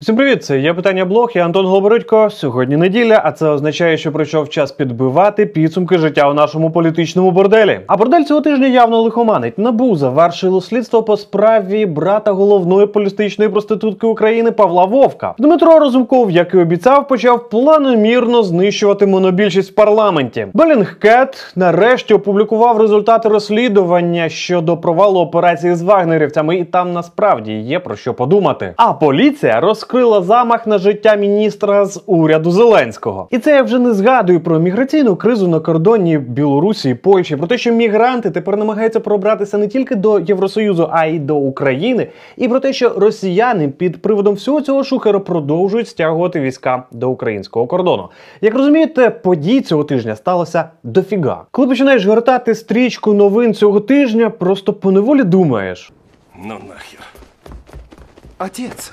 Всім привіт! Це є питання блог. Я Антон Голобородько. Сьогодні неділя, а це означає, що прийшов час підбивати підсумки життя у нашому політичному борделі. А бордель цього тижня явно лихоманить. Набу завершило слідство по справі брата головної політичної проститутки України Павла Вовка. Дмитро Розумков, як і обіцяв, почав планомірно знищувати монобільшість в парламенті. Белінгкет нарешті опублікував результати розслідування щодо провалу операції з вагнерівцями, і там насправді є про що подумати. А поліція розкрила замах на життя міністра з уряду Зеленського. І це я вже не згадую про міграційну кризу на кордоні Білорусі і Польщі, про те, що мігранти тепер намагаються пробратися не тільки до Євросоюзу, а й до України, і про те, що росіяни під приводом всього цього шухера продовжують стягувати війська до українського кордону. Як розумієте, подій цього тижня сталося дофіга. Коли починаєш гортати стрічку новин цього тижня, просто поневолі думаєш. Ну нахер. Отец.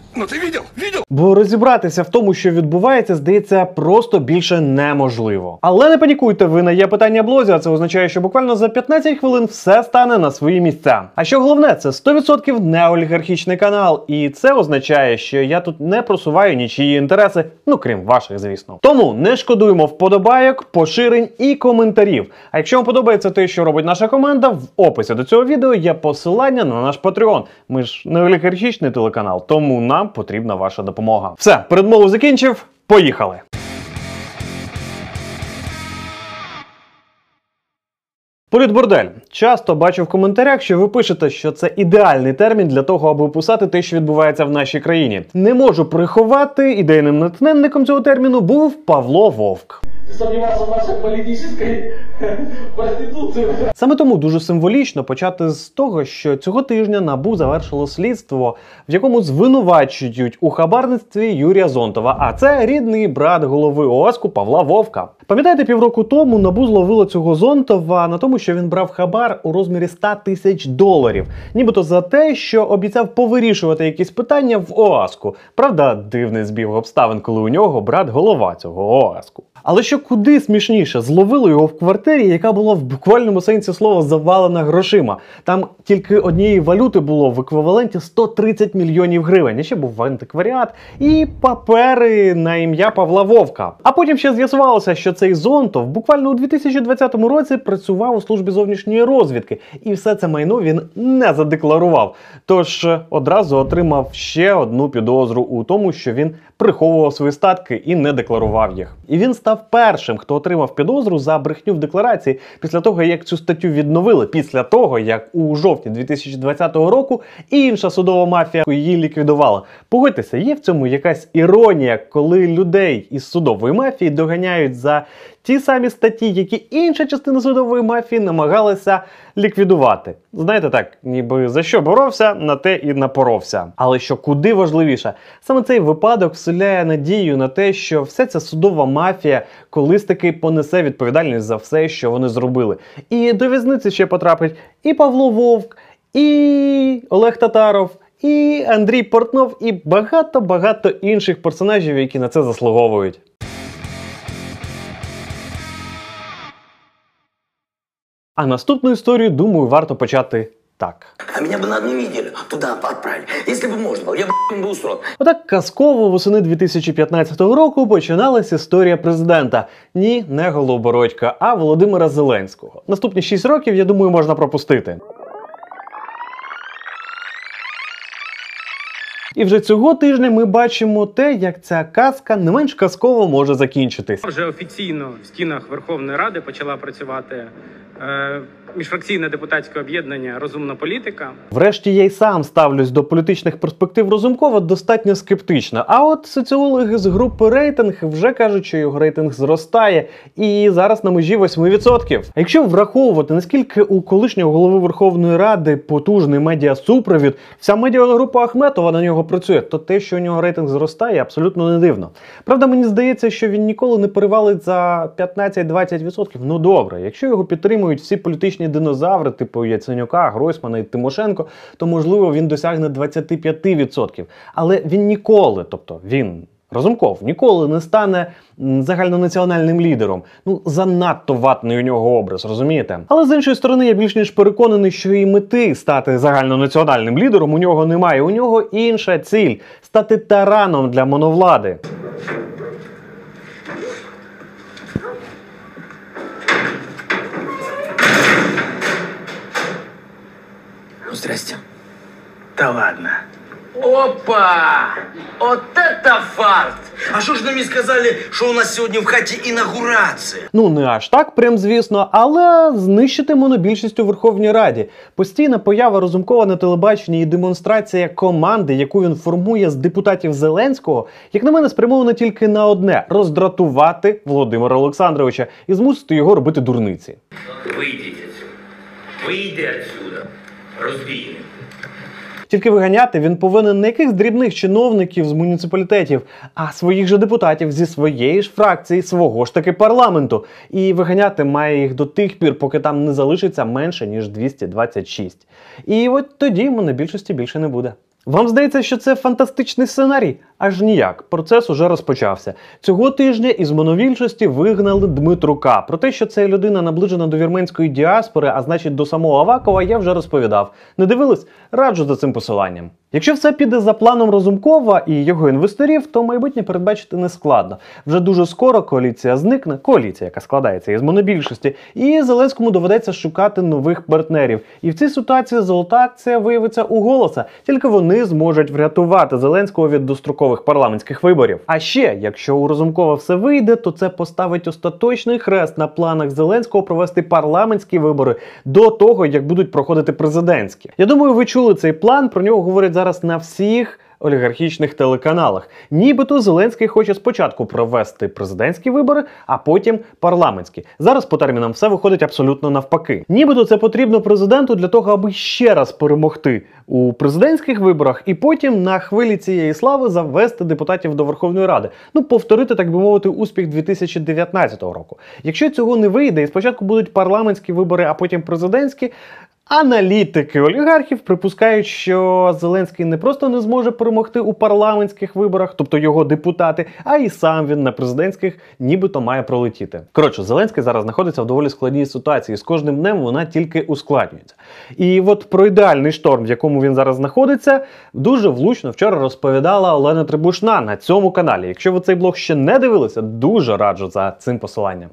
Ну ты видел? Видел? Бо розібратися в тому, що відбувається, здається, просто більше неможливо. Але не панікуйте, ви на є питання блозі, а це означає, що буквально за 15 хвилин все стане на свої місця. А що головне, це 100% не олігархічний канал, і це означає, що я тут не просуваю нічиї інтереси, ну крім ваших, звісно. Тому не шкодуємо вподобайок, поширень і коментарів. А якщо вам подобається те, що робить наша команда, в описі до цього відео є посилання на наш Patreon. Ми ж не олігархічний телеканал, тому нам потрібна ваша допомога. Все, передмову закінчив. Поїхали. Політбордель. Часто бачу в коментарях, що ви пишете, що це ідеальний термін для того, аби описати те, що відбувається в нашій країні. Не можу приховати ідейним натхненником цього терміну був Павло Вовк. Ты сомневался в нашей политической Саме тому дуже символічно почати з того, що цього тижня набу завершило слідство, в якому звинувачують у хабарництві Юрія Зонтова. А це рідний брат голови ОАСКу Павла Вовка. Пам'ятаєте, півроку тому набу зловило цього Зонтова на тому, що він брав хабар у розмірі 100 тисяч доларів, нібито за те, що обіцяв повирішувати якісь питання в ОАСКу. Правда, дивний збіг обставин, коли у нього брат голова цього ОАСКу. Але що куди смішніше, зловили його в квартирі, яка була в буквальному сенсі слова завалена грошима. Там тільки однієї валюти було в еквіваленті 130 мільйонів гривень. І ще був антикваріат і папери на ім'я Павла Вовка. А потім ще з'ясувалося, що цей Зонтов буквально у 2020 році працював у службі зовнішньої розвідки, і все це майно він не задекларував. Тож е, одразу отримав ще одну підозру у тому, що він приховував свої статки і не декларував їх. І він став першим, хто отримав підозру за брехню в декларації після того, як цю статтю відновили, після того як у жовтні 2020 року інша судова мафія її ліквідувала. Погодьтеся, є в цьому якась іронія, коли людей із судової мафії доганяють за ті самі статті, які інша частина судової мафії намагалася ліквідувати. Знаєте так, ніби за що боровся, на те і напоровся. Але що куди важливіше, саме цей випадок вселяє надію на те, що вся ця судова мафія колись таки понесе відповідальність за все, що вони зробили. І до в'язниці ще потрапить і Павло Вовк, і Олег Татаров. І Андрій Портнов, і багато-багато інших персонажів, які на це заслуговують. А наступну історію, думаю, варто почати так. А меня бы на одну неделю туда отправили. Если бы можно было, я бы был устроен. Отак казково восени 2015 року починалась історія президента. Ні, не Голобородька, а Володимира Зеленського. Наступні 6 років, я думаю, можна пропустити. І вже цього тижня ми бачимо те, як ця казка не менш казково може закінчитись. Вже офіційно в стінах Верховної Ради почала працювати е, міжфракційне депутатське об'єднання Розумна політика. Врешті я й сам ставлюсь до політичних перспектив Розумкова достатньо скептично. А от соціологи з групи рейтинг вже кажуть, що його рейтинг зростає і зараз на межі 8%. А якщо враховувати, наскільки у колишнього голови Верховної Ради потужний медіасупровід, вся медіагрупа Ахметова на нього працює, то те, що у нього рейтинг зростає, абсолютно не дивно. Правда, мені здається, що він ніколи не перевалить за 15-20%. Ну добре, якщо його підтримують всі політичні динозаври, типу Яценюка, Гройсмана і Тимошенко, то можливо він досягне 25%. Але він ніколи, тобто він. Разумков ніколи не стане загальнонаціональним лідером. Ну занадто ватний у нього образ, розумієте? Але з іншої сторони, я більш ніж переконаний, що і мети стати загальнонаціональним лідером у нього немає. У нього інша ціль стати тараном для моновлади. здрасте. Да ладно. Опа! Вот это фарт! А что ж нам не сказали, что у нас сегодня в хате инаугурация? Ну не аж так, прям звісно, але знищити монобільшість у Верховній Раді. Постійна поява Разумкова на телебаченні і демонстрація команди, яку він формує з депутатів Зеленського, як на мене, спрямована тільки на одне роздратувати Володимира Олександровича і змусити його робити дурниці. Выйдите. Выйди отсюда. Разбили. Тільки виганяти він повинен не якихось дрібних чиновників з муніципалітетів, а своїх же депутатів зі своєї ж фракції, свого ж таки парламенту. І виганяти має їх до тих пір, поки там не залишиться менше ніж 226. І от тоді монобільшості більше не буде. Вам здається, що це фантастичний сценарій? Аж ніяк. Процес уже розпочався. Цього тижня із моновільшості вигнали Дмитрука. Про те, що це людина наближена до вірменської діаспори, а значить до самого Авакова, я вже розповідав. Не дивились? Раджу за цим посиланням. Якщо все піде за планом Розумкова і його інвесторів, то майбутнє передбачити не складно. Вже дуже скоро коаліція зникне, коаліція, яка складається із монобільшості, і Зеленському доведеться шукати нових партнерів. І в цій ситуації золота акція виявиться у голоса. Тільки вони зможуть врятувати Зеленського від дострокових парламентських виборів. А ще, якщо у Розумкова все вийде, то це поставить остаточний хрест на планах Зеленського провести парламентські вибори до того, як будуть проходити президентські. Я думаю, ви чули цей план. Про нього говорять зараз на всіх. Олігархічних телеканалах, нібито Зеленський хоче спочатку провести президентські вибори, а потім парламентські. Зараз по термінам все виходить абсолютно навпаки. Нібито це потрібно президенту для того, аби ще раз перемогти у президентських виборах, і потім на хвилі цієї слави завести депутатів до Верховної Ради. Ну повторити, так би мовити, успіх 2019 року. Якщо цього не вийде, і спочатку будуть парламентські вибори, а потім президентські. Аналітики олігархів припускають, що Зеленський не просто не зможе перемогти у парламентських виборах, тобто його депутати, а і сам він на президентських нібито має пролетіти. Коротше, Зеленський зараз знаходиться в доволі складній ситуації. З кожним днем вона тільки ускладнюється. І от про ідеальний шторм, в якому він зараз знаходиться, дуже влучно вчора розповідала Олена Трибушна на цьому каналі. Якщо ви цей блог ще не дивилися, дуже раджу за цим посиланням.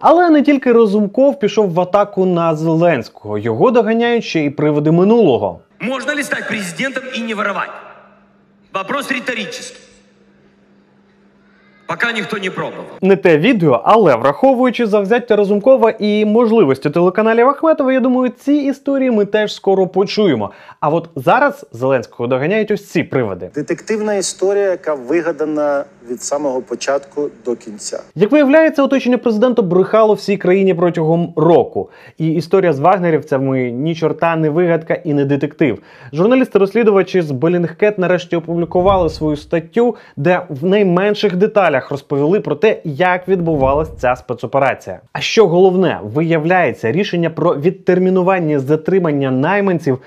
Але не тільки Розумков пішов в атаку на Зеленського. Його доганяють ще і приводи минулого. Можна ли стати президентом і не воровати? Вопрос риторический. Пока никто не пробовал. Не те відео, але враховуючи завзяття Разумкова і можливості телеканалів Ахметова, я думаю, ці історії ми теж скоро почуємо. А от зараз Зеленського доганяють ось ці приводи. Детективна історія, яка вигадана від самого початку до кінця. Як виявляється, оточення президента брехало всій країні протягом року. І історія з вагнерівцями ні чорта не вигадка і не детектив. Журналісти-розслідувачі з Белінгкет нарешті опублікували свою статтю, де в найменших деталях розповіли про те, як відбувалася ця спецоперація. А що головне, виявляється, рішення про відтермінування затримання найманців,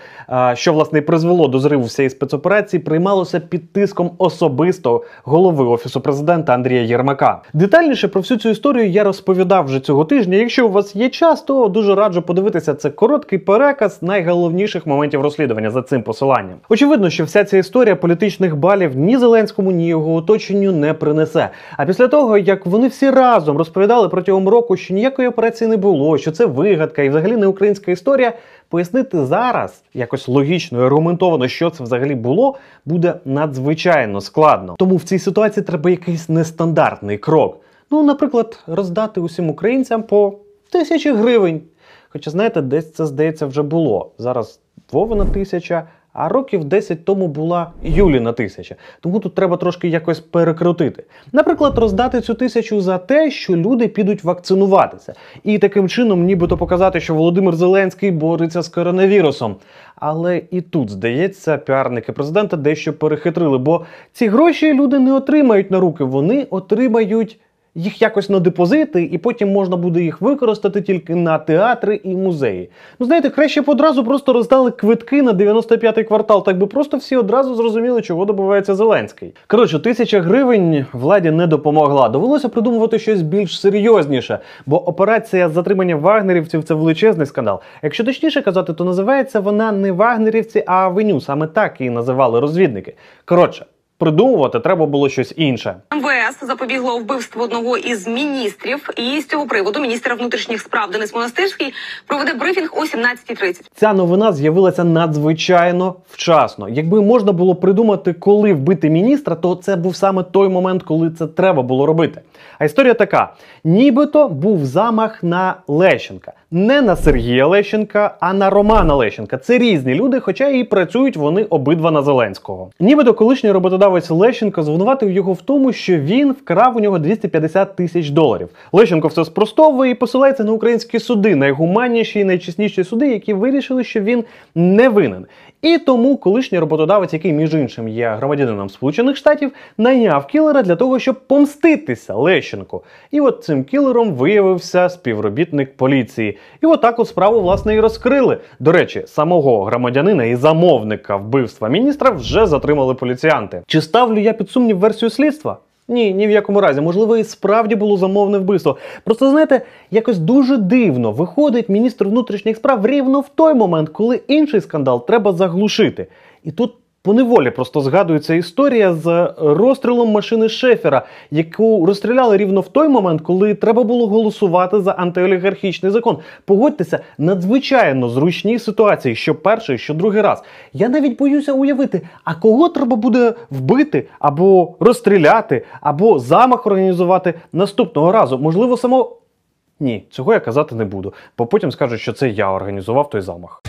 що власне призвело до зриву всієї спецоперації, приймалося під тиском особисто голови офісу президента Андрія Єрмака. Детальніше про всю цю історію я розповідав вже цього тижня. Якщо у вас є час, то дуже раджу подивитися це короткий переказ найголовніших моментів розслідування за цим посиланням. Очевидно, що вся ця історія політичних балів ні Зеленському, ні його оточенню не принесе. А після того, як вони всі разом розповідали протягом року, що ніякої операції не було, що це вигадка і взагалі не українська історія, пояснити зараз якось логічно і аргументовано, що це взагалі було, буде надзвичайно складно. Тому в цій ситуації треба якийсь нестандартний крок. Ну, наприклад, роздати усім українцям по тисячі гривень. Хоча, знаєте, десь це здається вже було. Зараз Вовина тисяча, а років 10 тому була Юліна тисяча. Тому тут треба трошки якось перекрутити. Наприклад, роздати цю тисячу за те, що люди підуть вакцинуватися, і таким чином, нібито показати, що Володимир Зеленський бореться з коронавірусом. Але і тут, здається, піарники президента дещо перехитрили, бо ці гроші люди не отримають на руки, вони отримають їх якось на депозити, і потім можна буде їх використати тільки на театри і музеї. Ну знаєте, краще б одразу просто роздали квитки на 95-й квартал, так би просто всі одразу зрозуміли, чого добивається Зеленський. Коротше, тисяча гривень владі не допомогла. Довелося придумувати щось більш серйозніше, бо операція з затримання вагнерівців це величезний скандал. Якщо точніше казати, то називається вона не вагнерівці, а авеню. Саме так її називали розвідники. Коротше. Придумувати треба було щось інше. МВС запобігло вбивству одного із міністрів, і з цього приводу міністр внутрішніх справ Денис Монастирський проведе брифінг о 17.30. Ця новина з'явилася надзвичайно вчасно. Якби можна було придумати, коли вбити міністра, то це був саме той момент, коли це треба було робити. А історія така: нібито був замах на Лещенка. Не на Сергія Лещенка, а на Романа Лещенка. Це різні люди, хоча і працюють вони обидва на Зеленського. Нібито колишній роботодавець Лещенко звинуватив його в тому, що він вкрав у нього 250 тисяч доларів. Лещенко все спростовує і посилається на українські суди, найгуманніші і найчесніші суди, які вирішили, що він не винен. І тому колишній роботодавець, який між іншим є громадянином Сполучених Штатів, найняв кілера для того, щоб помститися Лещенку. І от цим кілером виявився співробітник поліції. І отак от справу власне і розкрили. До речі, самого громадянина і замовника вбивства міністра вже затримали поліціянти. Чи ставлю я під сумнів версію слідства? Ні, ні в якому разі. Можливо, і справді було замовне вбивство. Просто знаєте, якось дуже дивно виходить міністр внутрішніх справ рівно в той момент, коли інший скандал треба заглушити. І тут поневолі просто згадується історія з розстрілом машини Шефера, яку розстріляли рівно в той момент, коли треба було голосувати за антиолігархічний закон. Погодьтеся, надзвичайно зручні ситуації, що перший, що другий раз. Я навіть боюся уявити, а кого треба буде вбити або розстріляти, або замах організувати наступного разу. Можливо, само. Ні, цього я казати не буду, бо потім скажуть, що це я організував той замах.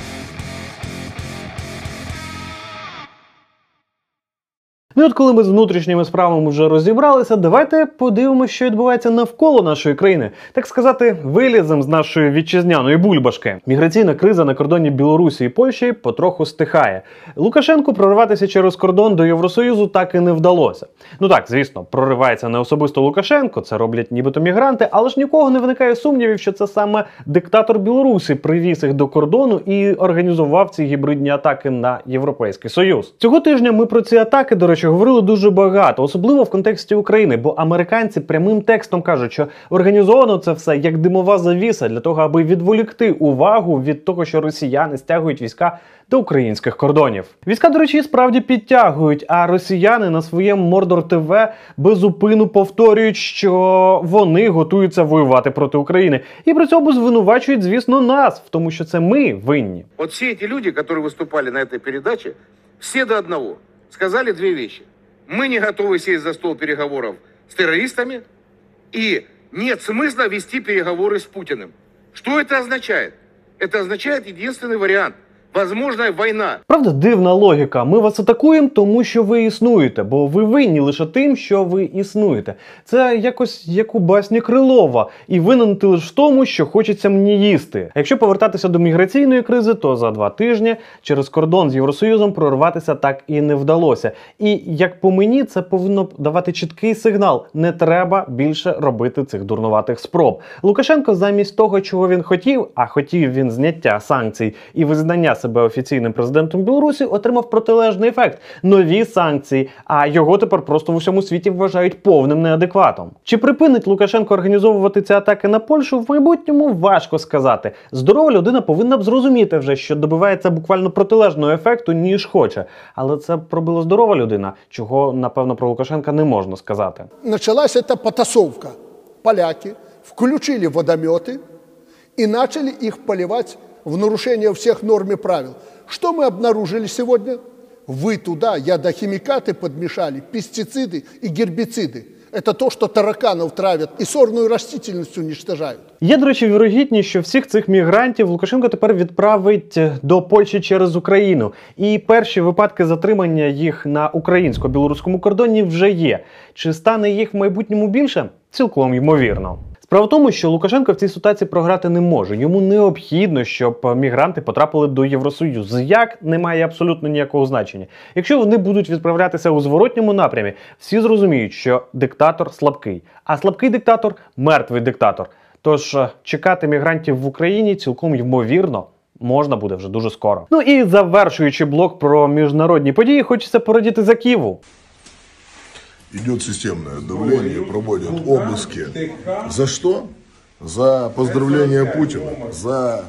Ну от коли ми з внутрішніми справами вже розібралися, давайте подивимося, що відбувається навколо нашої країни. Так сказати, вилізем з нашої вітчизняної бульбашки. Міграційна криза на кордоні Білорусі і Польщі потроху стихає. Лукашенку прорватися через кордон до Євросоюзу так і не вдалося. Ну так, звісно, проривається не особисто Лукашенко, це роблять нібито мігранти, але ж нікого не виникає сумнівів, що це саме диктатор Білорусі привіз їх до кордону і організував ці гібридні атаки на Європейський Союз. Цього тижня ми про ці атаки, до речі, говорили дуже багато, особливо в контексті України, бо американці прямим текстом кажуть, що організовано це все як димова завіса для того, аби відволікти увагу від того, що росіяни стягують війська до українських кордонів. Війська, до речі, і справді підтягують, а росіяни на своєму Мордор ТВ безупину повторюють, що вони готуються воювати проти України, і при цьому звинувачують, звісно, нас в тому, що це ми винні. Вот все эти люди, которые выступали на этой передаче, все до одного Сказали две вещи. Мы не готовы сесть за стол переговоров с террористами, и нет смысла вести переговоры с Путиным. Что это означает? Это означает единственный вариант. Возможная война. Правда, дивна логіка. Ми вас атакуємо, тому що ви існуєте, бо ви винні лише тим, що ви існуєте. Це якось як у басні Крилова, і винен ти лише в тому, що хочеться мені їсти. А якщо повертатися до міграційної кризи, то за два тижні через кордон з Євросоюзом прорватися так і не вдалося. І як по мені, це повинно давати чіткий сигнал: не треба більше робити цих дурнуватих спроб. Лукашенко, замість того, чого він хотів, а хотів він зняття санкцій і визнання себе офіційним президентом Білорусі, отримав протилежний ефект нові санкції. А його тепер просто в усьому світі вважають повним неадекватом. Чи припинить Лукашенко організовувати ці атаки на Польщу в майбутньому? Важко сказати. Здорова людина повинна б зрозуміти вже, що добивається буквально протилежного ефекту, ніж хоче. Але це пробила здорова людина, чого напевно про Лукашенка не можна сказати. началась эта потасовка. Поляки включили водометы и начали их поливать в нарушение всех норм и правил. Что мы обнаружили сегодня? Вы туда ядохимикаты подмешали, пестициды и гербициды. Это то, что тараканов травят и сорную растительность уничтожают. Є, до речі, вірогідність, що всіх цих мігрантів Лукашенко тепер відправить до Польщі через Україну. І перші випадки затримання їх на українсько-білоруському кордоні вже є. Чи стане їх в майбутньому більше? Цілком ймовірно. Справа в тому, що Лукашенко в цій ситуації програти не може. Йому необхідно, щоб е, мігранти потрапили до Євросоюзу. Як немає абсолютно ніякого значення. Якщо вони будуть відправлятися у зворотньому напрямі, всі зрозуміють, що диктатор слабкий, а слабкий диктатор мертвий диктатор. Тож е, чекати мігрантів в Україні цілком ймовірно. Можна буде вже дуже скоро. Ну і завершуючи блок про міжнародні події, хочеться порадіти за Києву. Идет системное давление, проводят обыски. За что? За поздравление Путина, за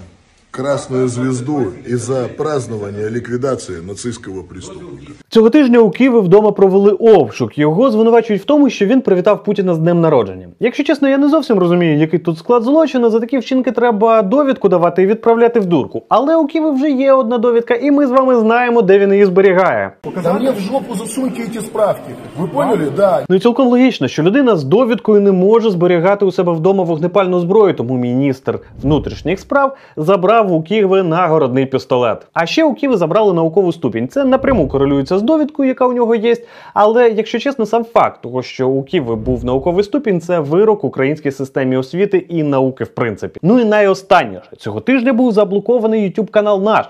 красную звезду и за празднование ликвидации нацистского преступника. Цього тижня у Києві вдома провели обшук. Його звинувачують в тому, що він привітав Путіна з днем народження. Якщо чесно, я не зовсім розумію, який тут склад злочину. За такі вчинки треба довідку давати і відправляти в дурку. Але у Києві вже є одна довідка, і ми з вами знаємо, де він її зберігає. Да мне в жопу засуньте эти справки. Вы поняли? Да. Ну і цілком логічно, що людина з довідкою не може зберігати у себе вдома вогнепальну зброю, тому міністр внутрішніх справ забрав у Києві нагородний пістолет. А ще у Ківи забрали наукову ступінь. Це напряму корелюється з довідкою, яка у нього є. Але якщо чесно, сам факт того, що у Ківи був науковий ступінь, це вирок українській системі освіти і науки, в принципі. Ну і найостанніше цього тижня був заблокований YouTube канал наш.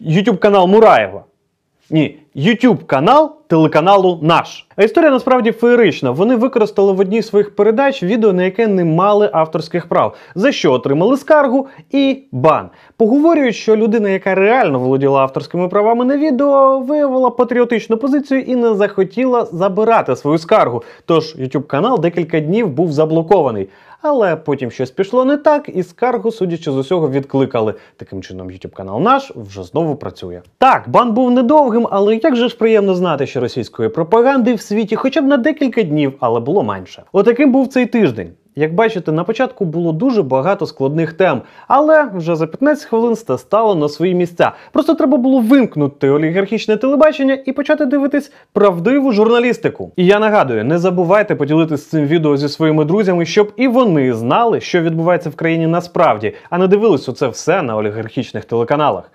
YouTube канал Мураєва. Ні, YouTube канал телеканалу наш. А історія насправді феєрична. Вони використали в одній з своїх передач відео, на яке не мали авторських прав, за що отримали скаргу і бан. Поговорюють, що людина, яка реально володіла авторськими правами на відео, виявила патріотичну позицію і не захотіла забирати свою скаргу. Тож YouTube канал декілька днів був заблокований. Але потім щось пішло не так, і скаргу, судячи з усього, відкликали. Таким чином, YouTube канал наш вже знову працює. Так, бан був недовгим, але як же ж приємно знати, що російської пропаганди в світі хоча б на декілька днів, але було менше. Отаким був цей тиждень. Як бачите, на початку було дуже багато складних тем, але вже за 15 хвилин все стало на свої місця. Просто треба було вимкнути олігархічне телебачення і почати дивитись правдиву журналістику. І я нагадую, не забувайте поділитися цим відео зі своїми друзями, щоб і вони знали, що відбувається в країні насправді, а не дивились оце все на олігархічних телеканалах.